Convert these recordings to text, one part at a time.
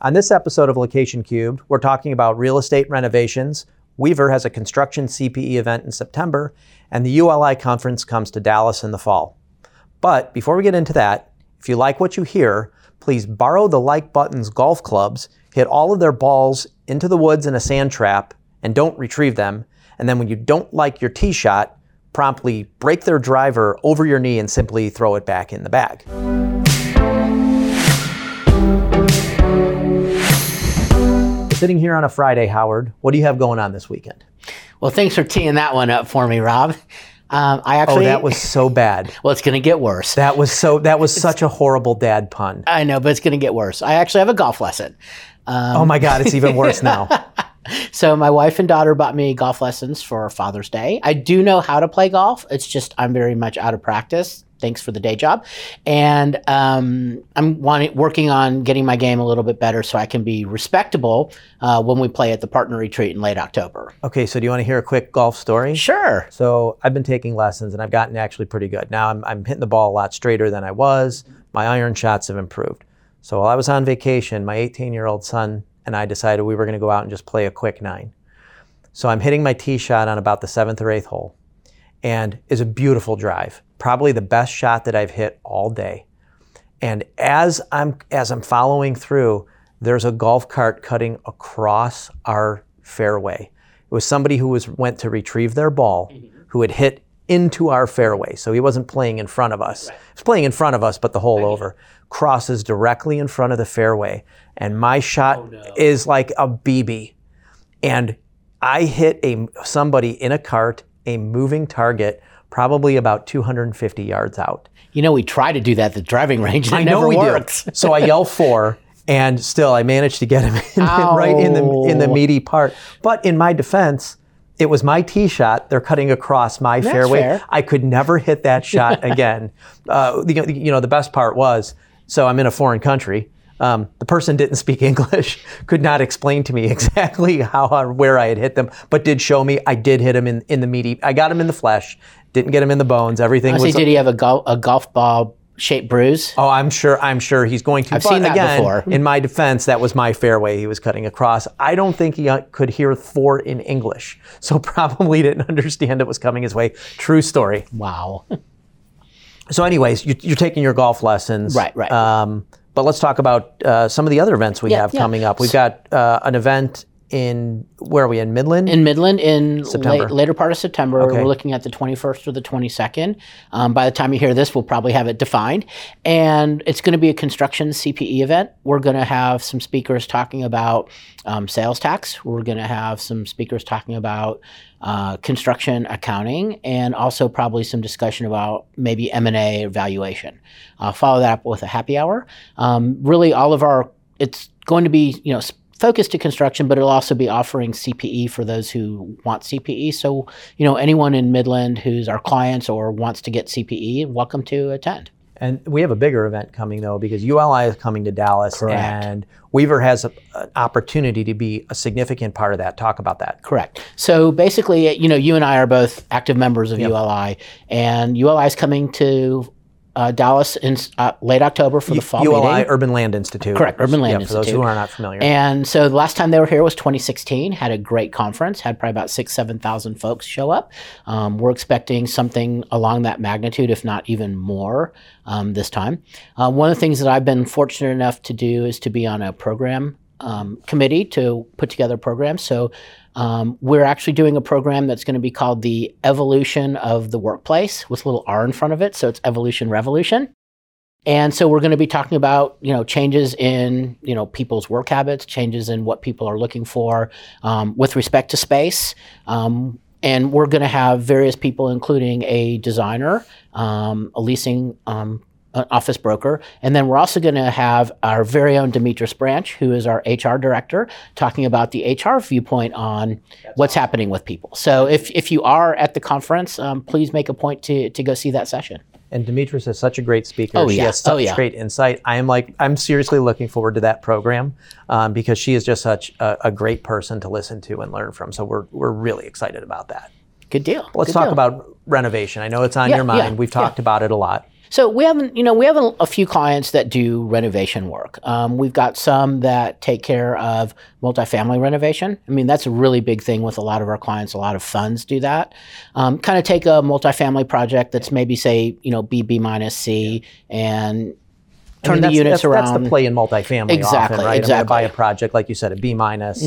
On this episode of Location Cubed, we're talking about real estate renovations. Weaver has a construction CPE event in September, and the ULI conference comes to Dallas in the fall. But before we get into that, if you like what you hear, please borrow the like button's golf clubs, hit all of their balls into the woods in a sand trap, and don't retrieve them. And then when you don't like your tee shot, promptly break their driver over your knee and simply throw it back in the bag. Sitting here on a Friday, Howard, what do you have going on this weekend? Well, thanks for teeing that one up for me, Rob. Um, I actually. Oh, that was so bad. well, it's going to get worse. That was so. That was such a horrible dad pun. I know, but it's going to get worse. I actually have a golf lesson. Um, oh my God, it's even worse now. so my wife and daughter bought me golf lessons for Father's Day. I do know how to play golf. It's just I'm very much out of practice thanks for the day job. And um, I'm wanting, working on getting my game a little bit better so I can be respectable uh, when we play at the partner retreat in late October. Okay, so do you want to hear a quick golf story? Sure. So I've been taking lessons and I've gotten actually pretty good. Now I'm, I'm hitting the ball a lot straighter than I was. My iron shots have improved. So while I was on vacation, my 18 year old son and I decided we were going to go out and just play a quick nine. So I'm hitting my tee shot on about the seventh or eighth hole and is a beautiful drive probably the best shot that I've hit all day. And as I'm as I'm following through, there's a golf cart cutting across our fairway. It was somebody who was went to retrieve their ball, mm-hmm. who had hit into our fairway. So he wasn't playing in front of us. Right. He was playing in front of us, but the hole over. Crosses directly in front of the fairway. And my shot oh, no. is like a BB. And I hit a somebody in a cart, a moving target probably about 250 yards out. You know, we try to do that at the driving range, and I know never we works. Do. so I yell fore, and still I managed to get him in, right in the in the meaty part. But in my defense, it was my tee shot. They're cutting across my That's fairway. Fair. I could never hit that shot again. uh, the, you know, the best part was, so I'm in a foreign country. Um, the person didn't speak English, could not explain to me exactly how or where I had hit them, but did show me I did hit him in, in the meaty. I got him in the flesh, didn't get him in the bones. Everything was. did he have a, go- a golf ball shaped bruise? Oh, I'm sure. I'm sure he's going to. I've but seen that again, before. in my defense, that was my fairway he was cutting across. I don't think he uh, could hear fore in English, so probably didn't understand it was coming his way. True story. Wow. so, anyways, you, are taking your golf lessons, right? Right. Um, but let's talk about uh, some of the other events we yeah, have yeah. coming up. We've got uh, an event in where are we in Midland? In Midland, in late, later part of September. Okay. We're looking at the 21st or the 22nd. Um, by the time you hear this, we'll probably have it defined. And it's going to be a construction CPE event. We're going to have some speakers talking about um, sales tax. We're going to have some speakers talking about uh, construction accounting, and also probably some discussion about maybe M and A valuation. I'll follow that up with a happy hour. Um, really, all of our it's going to be you know focused to construction, but it'll also be offering CPE for those who want CPE. So, you know, anyone in Midland who's our clients or wants to get CPE, welcome to attend. And we have a bigger event coming though, because ULI is coming to Dallas, Correct. and Weaver has a, an opportunity to be a significant part of that. Talk about that. Correct. So basically, you know, you and I are both active members of yep. ULI, and ULI is coming to uh, Dallas in uh, late October for the fall ULI meeting. Urban Land Institute. Correct, Urban Land Institute. yeah, Institute. For those who are not familiar. And so the last time they were here was 2016. Had a great conference. Had probably about six, seven thousand folks show up. Um, we're expecting something along that magnitude, if not even more, um, this time. Uh, one of the things that I've been fortunate enough to do is to be on a program um, committee to put together programs. So um, we're actually doing a program that's going to be called the Evolution of the Workplace with a little R in front of it. So it's Evolution Revolution. And so we're going to be talking about you know changes in you know people's work habits, changes in what people are looking for um, with respect to space. Um, and we're going to have various people, including a designer, um, a leasing um, an office broker. And then we're also going to have our very own Demetris Branch, who is our HR director, talking about the HR viewpoint on That's what's awesome. happening with people. So if, if you are at the conference, um, please make a point to, to go see that session. And Demetris is such a great speaker. Oh, she has such oh, yeah. great insight. I am like, I'm seriously looking forward to that program um, because she is just such a, a, great person to listen to and learn from. So we're, we're really excited about that. Good deal. Let's Good talk deal. about renovation. I know it's on yeah, your mind. Yeah, We've talked yeah. about it a lot. So we haven't, you know, we have a, a few clients that do renovation work. Um, we've got some that take care of multifamily renovation. I mean, that's a really big thing with a lot of our clients. A lot of funds do that. Um, kind of take a multifamily project that's maybe say, you know, B, B minus C, and I mean, turn the units that's, around. That's the play in multifamily. Exactly, often, right? exactly. I'm buy a project like you said, a B minus,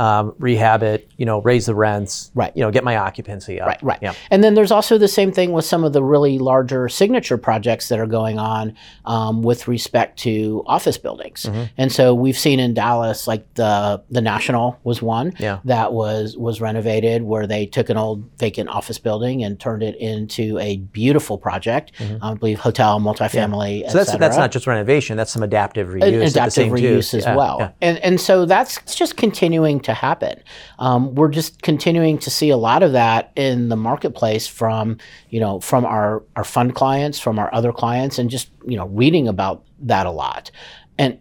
um, rehab it, you know, raise the rents, Right. You know, get my occupancy up. Right, right. Yeah. And then there's also the same thing with some of the really larger signature projects that are going on um, with respect to office buildings. Mm-hmm. And so we've seen in Dallas, like the the National was one Yeah. that was was renovated, where they took an old vacant office building and turned it into a beautiful project. I believe hotel, multifamily, Mm-hmm. So that's that's not just renovation. That's some adaptive reuse. An at the adaptive same too. reuse as Yeah, well. yeah. And and so that's just continuing to happen. Um, we're just continuing to see a lot of that in the marketplace from you know from our our fund clients, from our other clients, and just you know reading about that a lot. And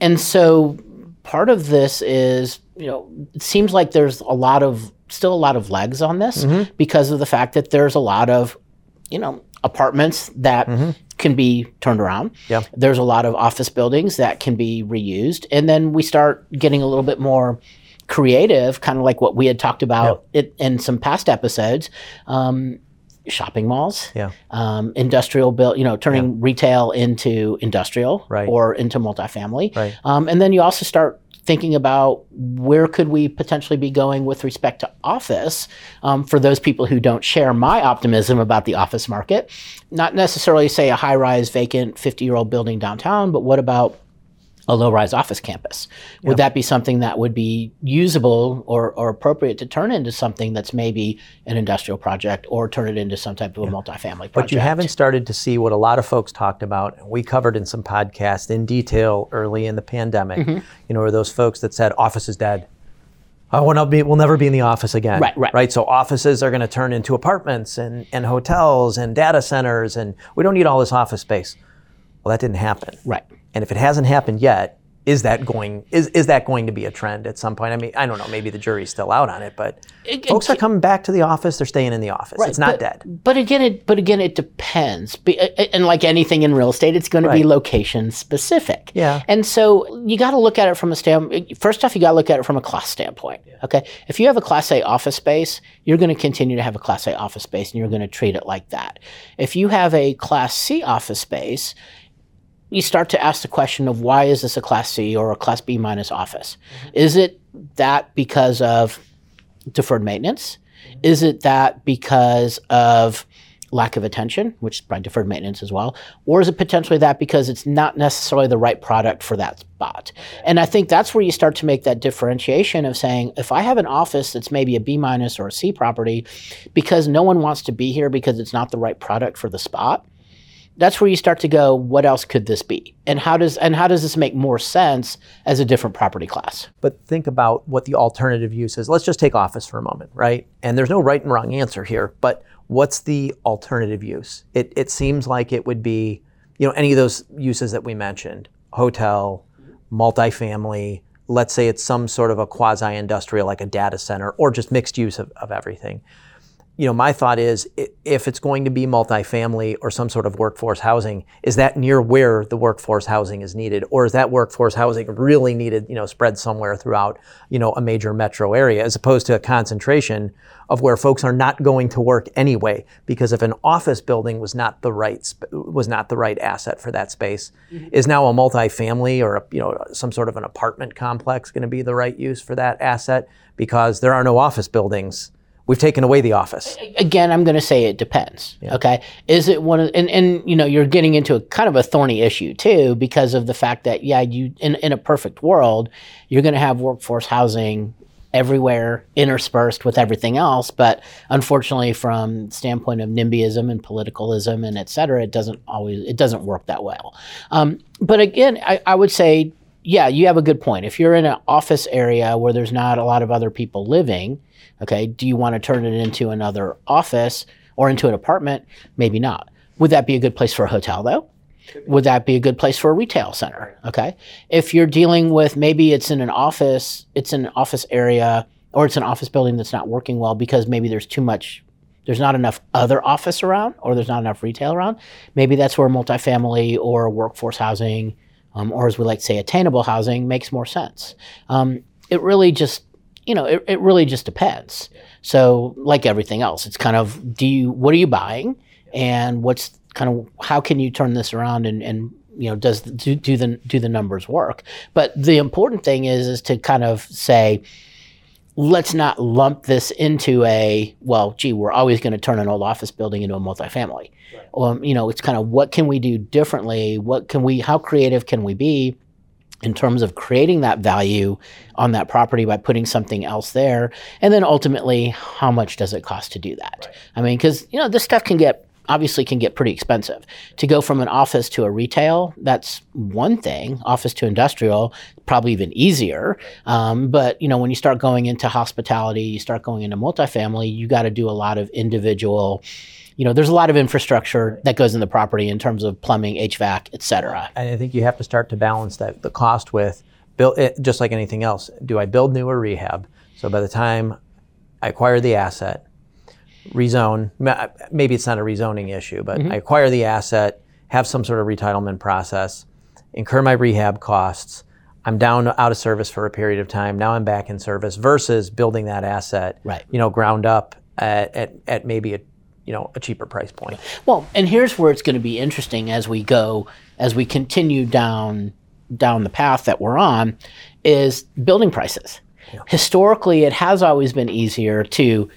and so part of this is you know it seems like there's a lot of still a lot of legs on this Mm-hmm. because of the fact that there's a lot of you know apartments that can be turned around. Mm-hmm. Yeah. There's a lot of office buildings that can be reused, and then we start getting a little bit more creative, kind of like what we had talked about it, in some past episodes. Um, shopping malls, Yeah. um, industrial build, you know, turning retail into industrial Right. or into multifamily. Right. Um, and then you also start thinking about where could we potentially be going with respect to office um, for those people who don't share my optimism about the office market. Not necessarily say a high-rise vacant 50-year-old building downtown, but what about a low-rise office campus? Would that be something that would be usable or, or appropriate to turn into something that's maybe an industrial project or turn it into some type of a multifamily project? But you haven't started to see what a lot of folks talked about. and We covered in some podcasts in detail early in the pandemic. Mm-hmm. You know, were those folks that said office is dead. I will not be. We'll never be in the office again. Right, right. Right. So offices are going to turn into apartments and, and hotels and data centers, and we don't need all this office space. Well, that didn't happen. Right. And if it hasn't happened yet, is that going is, is that going to be a trend at some point? I mean, I don't know. Maybe the jury's still out on it, but It- folks it- are coming back to the office. They're staying in the office. it's not but, dead. But again, it but again, it depends. And like anything in real estate, it's going to be location specific. Yeah. And so you got to look at it from a stand. First off, you got to look at it from a class standpoint. Okay. If you have a Class A office space, you're going to continue to have a Class A office space, and you're going to treat it like that. If you have a Class C office space, you start to ask the question of why is this a Class C or a Class B minus office? Mm-hmm. Is it that because of deferred maintenance? Mm-hmm. Is it that because of lack of attention, which is probably deferred maintenance as well? Or is it potentially that because it's not necessarily the right product for that spot? And I think that's where you start to make that differentiation of saying, if I have an office that's maybe a B minus or a C property because no one wants to be here because it's not the right product for the spot, that's where you start to go, what else could this be? And how does and how does this make more sense as a different property class? but think about what the alternative use is. Let's just take office for a moment, right? And there's no right and wrong answer here, but what's the alternative use? It, it seems like it would be, you know, any of those uses that we mentioned hotel, multifamily, let's say it's some sort of a quasi industrial like a data center or just mixed use of, of everything. You know, my thought is if it's going to be multifamily or some sort of workforce housing, is that near where the workforce housing is needed, or is that workforce housing really needed, you know, spread somewhere throughout, you know, a major metro area, as opposed to a concentration of where folks are not going to work anyway, because if an office building was not the right sp- was not the right asset for that space, mm-hmm. is now a multifamily or a, you know some sort of an apartment complex going to be the right use for that asset? Because there are no office buildings We've taken away the office. again, I'm going to say it depends. Okay, is it one of and and you know you're getting into a kind of a thorny issue too because of the fact that yeah you in in a perfect world you're going to have workforce housing everywhere interspersed with everything else but unfortunately from standpoint of nimbyism and politicalism and et cetera it doesn't always it doesn't work that well um, but again I, I would say yeah you have a good point if you're in an office area where there's not a lot of other people living Okay, do you want to turn it into another office or into an apartment? Maybe not. Would that be a good place for a hotel though? Would that be a good place for a retail center? Okay. If you're dealing with maybe it's in an office, it's an office area or it's an office building that's not working well because maybe there's too much there's not enough other office around or there's not enough retail around, maybe that's where multifamily or workforce housing, um, or as we like to say, attainable housing makes more sense. Um, it really just, you know, it, it really just depends. So, like everything else, it's kind of do you what are you buying, and what's kind of how can you turn this around and, and you know does do, do the do the numbers work? But the important thing is is to kind of say let's not lump this into a well gee we're always going to turn an old office building into a multifamily right. um, you know it's kind of what can we do differently what can we how creative can we be in terms of creating that value on that property by putting something else there and then ultimately how much does it cost to do that right. i mean because you know this stuff can get obviously can get pretty expensive. To go from an office to a retail, that's one thing. Office to industrial, probably even easier. Um, but you know, when you start going into hospitality, you start going into multifamily, you got to do a lot of individual. You know, there's a lot of infrastructure that goes in the property in terms of plumbing, HVAC, et cetera. And I think you have to start to balance that the cost with build just like anything else. Do I build new or rehab? So by the time I acquire the asset, rezone. Maybe it's not a rezoning issue, but mm-hmm. I acquire the asset, have some sort of retitlement process, incur my rehab costs. I'm down out of service for a period of time. Now I'm back in service versus building that asset, right. you know, ground up at, at, at maybe a you know a cheaper price point. Well, and here's where it's going to be interesting as we go as we continue down down the path that we're on is building prices. Yeah. Historically, it has always been easier to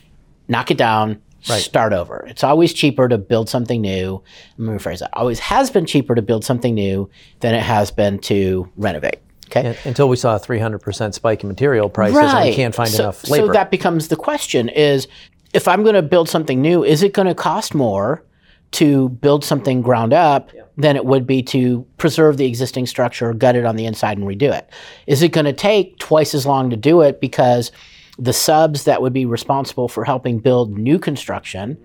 knock it down, right. start over. It's always cheaper to build something new. Let me rephrase that. Always has been cheaper to build something new than it has been to renovate. Okay. Until we saw a 300% spike in material prices right. and we can't find so, enough labor. So that becomes the question is if I'm going to build something new, is it going to cost more to build something ground up yeah. than it would be to preserve the existing structure, gut it on the inside and redo it? Is it going to take twice as long to do it because – the subs that would be responsible for helping build new construction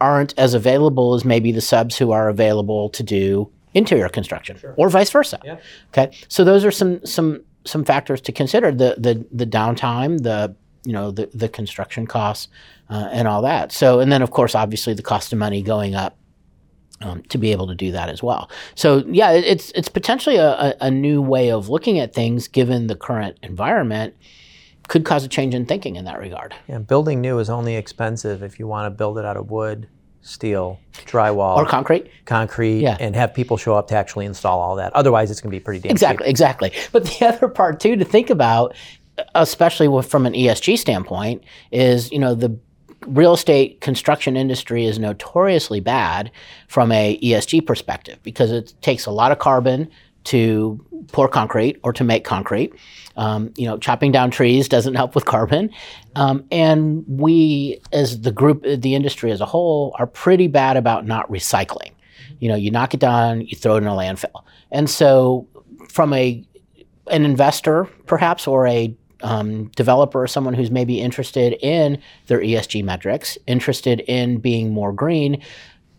aren't as available as maybe the subs who are available to do interior construction sure. or vice versa. Yeah. Okay. So those are some some some factors to consider the the the downtime, the you know the the construction costs uh, and all that. So and then of course obviously the cost of money going up um, to be able to do that as well. So yeah, it's it's potentially a, a, new way of looking at things given the current environment could cause a change in thinking in that regard. Yeah, building new is only expensive if you want to build it out of wood, steel, drywall, or concrete. Concrete, yeah. and have people show up to actually install all that. Otherwise, it's going to be pretty damn exactly, cheap. exactly. But the other part too to think about, especially from an ESG standpoint, is you know the real estate construction industry is notoriously bad from a ESG perspective because it takes a lot of carbon to pour concrete or to make concrete. Um, you know, chopping down trees doesn't help with carbon. Um, and we, as the group, the industry as a whole, are pretty bad about not recycling. You know, you knock it down, you throw it in a landfill. And so, from a an investor, perhaps, or a um, developer, someone who's maybe interested in their ESG metrics, interested in being more green,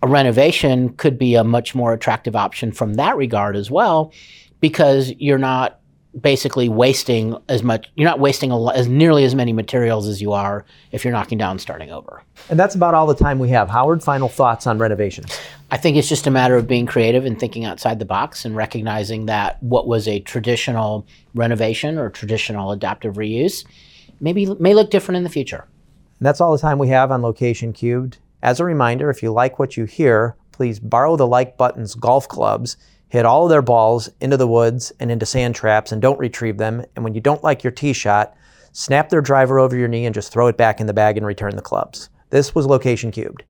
a renovation could be a much more attractive option from that regard as well, because you're not basically wasting as much you're not wasting a, as nearly as many materials as you are if you're knocking down starting over. And that's about all the time we have. Howard final thoughts on renovations i think it's just a matter of being creative and thinking outside the box and recognizing that what was a traditional renovation or traditional adaptive reuse maybe may look different in the future. And that's all the time we have on location cubed as a reminder if you like what you hear please borrow the like buttons golf clubs hit all of their balls into the woods and into sand traps and don't retrieve them. And when you don't like your tee shot, snap their driver over your knee and just throw it back in the bag and return the clubs. This was Location Cubed.